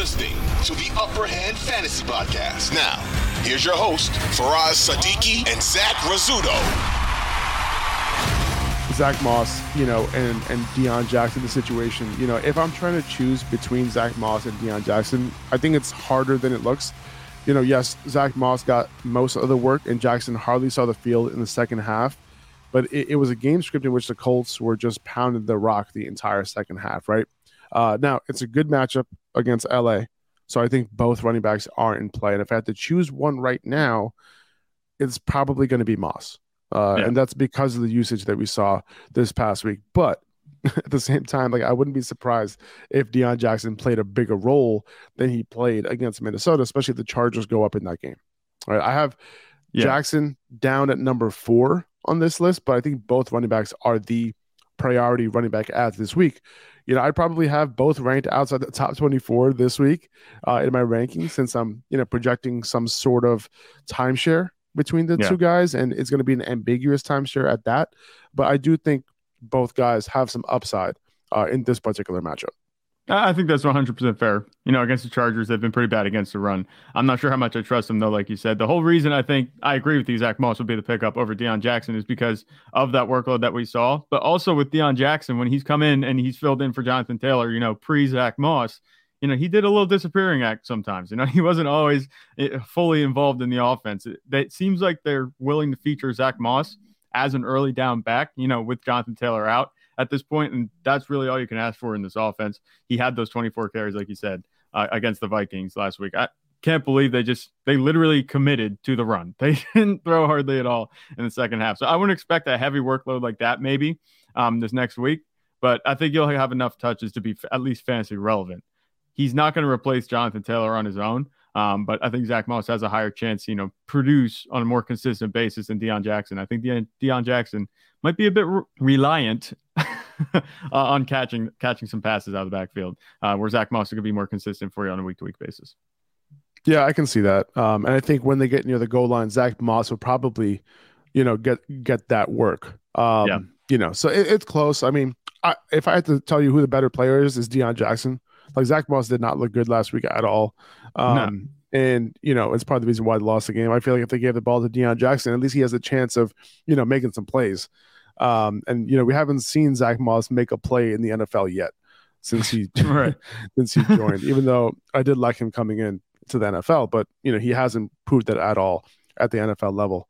listening to the Upper Hand Fantasy Podcast. Now, here's your host, Faraz Sadiki and Zach Rizzuto. Zack Moss, you know, and and Deon Jackson, the situation. You know, if I'm trying to choose between Zack Moss and Deon Jackson, I think it's harder than it looks. You know, yes, Zack Moss got most of the work, and Jackson hardly saw the field in the second half. But it, it was a game script in which the Colts were just pounding the rock the entire second half, right? Uh, now it's a good matchup against LA, so I think both running backs are in play. And if I had to choose one right now, it's probably going to be Moss. Uh, yeah. And that's because of the usage that we saw this past week. But at the same time, like I wouldn't be surprised if Deon Jackson played a bigger role than he played against Minnesota, especially if the Chargers go up in that game. All right. I have yeah. Jackson down at number four on this list, but I think both running backs are the priority running back ads this week. You know, I'd probably have both ranked outside the top 24 this week uh, in my ranking since I'm, you know, projecting some sort of timeshare between the yeah. two guys, and it's going to be an ambiguous timeshare at that. But I do think both guys have some upside uh, in this particular matchup. I think that's 100% fair. You know, against the Chargers, they've been pretty bad against the run. I'm not sure how much I trust them, though, like you said. The whole reason I think I agree with you, Zack Moss would be the pickup over Deon Jackson is because of that workload that we saw. But also with Deon Jackson, when he's come in and he's filled in for Jonathan Taylor, you know, pre Zack Moss, you know, he did a little disappearing act sometimes. You know, he wasn't always eh, fully involved in the offense. It, it seems like they're willing to feature Zack Moss as an early down back, you know, with Jonathan Taylor out at this point, and that's really all you can ask for in this offense. He had those 24 carries, like you said, uh, against the Vikings last week. I can't believe they just they literally committed to the run. They didn't throw hardly at all in the second half. So I wouldn't expect a heavy workload like that maybe um, this next week, but I think you'll have enough touches to be f- at least fantasy relevant. He's not going to replace Jonathan Taylor on his own. Um, but I think Zack Moss has a higher chance, you know, produce on a more consistent basis than Deon Jackson. I think De- Deon Jackson might be a bit re- reliant uh, on catching catching some passes out of the backfield, uh, where Zack Moss could be more consistent for you on a week to week basis. Yeah, I can see that, um, and I think when they get near the goal line, Zack Moss will probably, you know, get get that work. Um, yeah. You know, so it, it's close. I mean, I, if I had to tell you who the better player is, is Deon Jackson. Like Zack Moss did not look good last week at all. Um, no. And you know, it's part of the reason why they lost the game. I feel like if they gave the ball to Deon Jackson, at least he has a chance of, you know, making some plays. Um, and you know, we haven't seen Zack Moss make a play in the NFL yet since he since he joined. Even though I did like him coming in to the NFL, but you know, he hasn't proved that at all at the NFL level.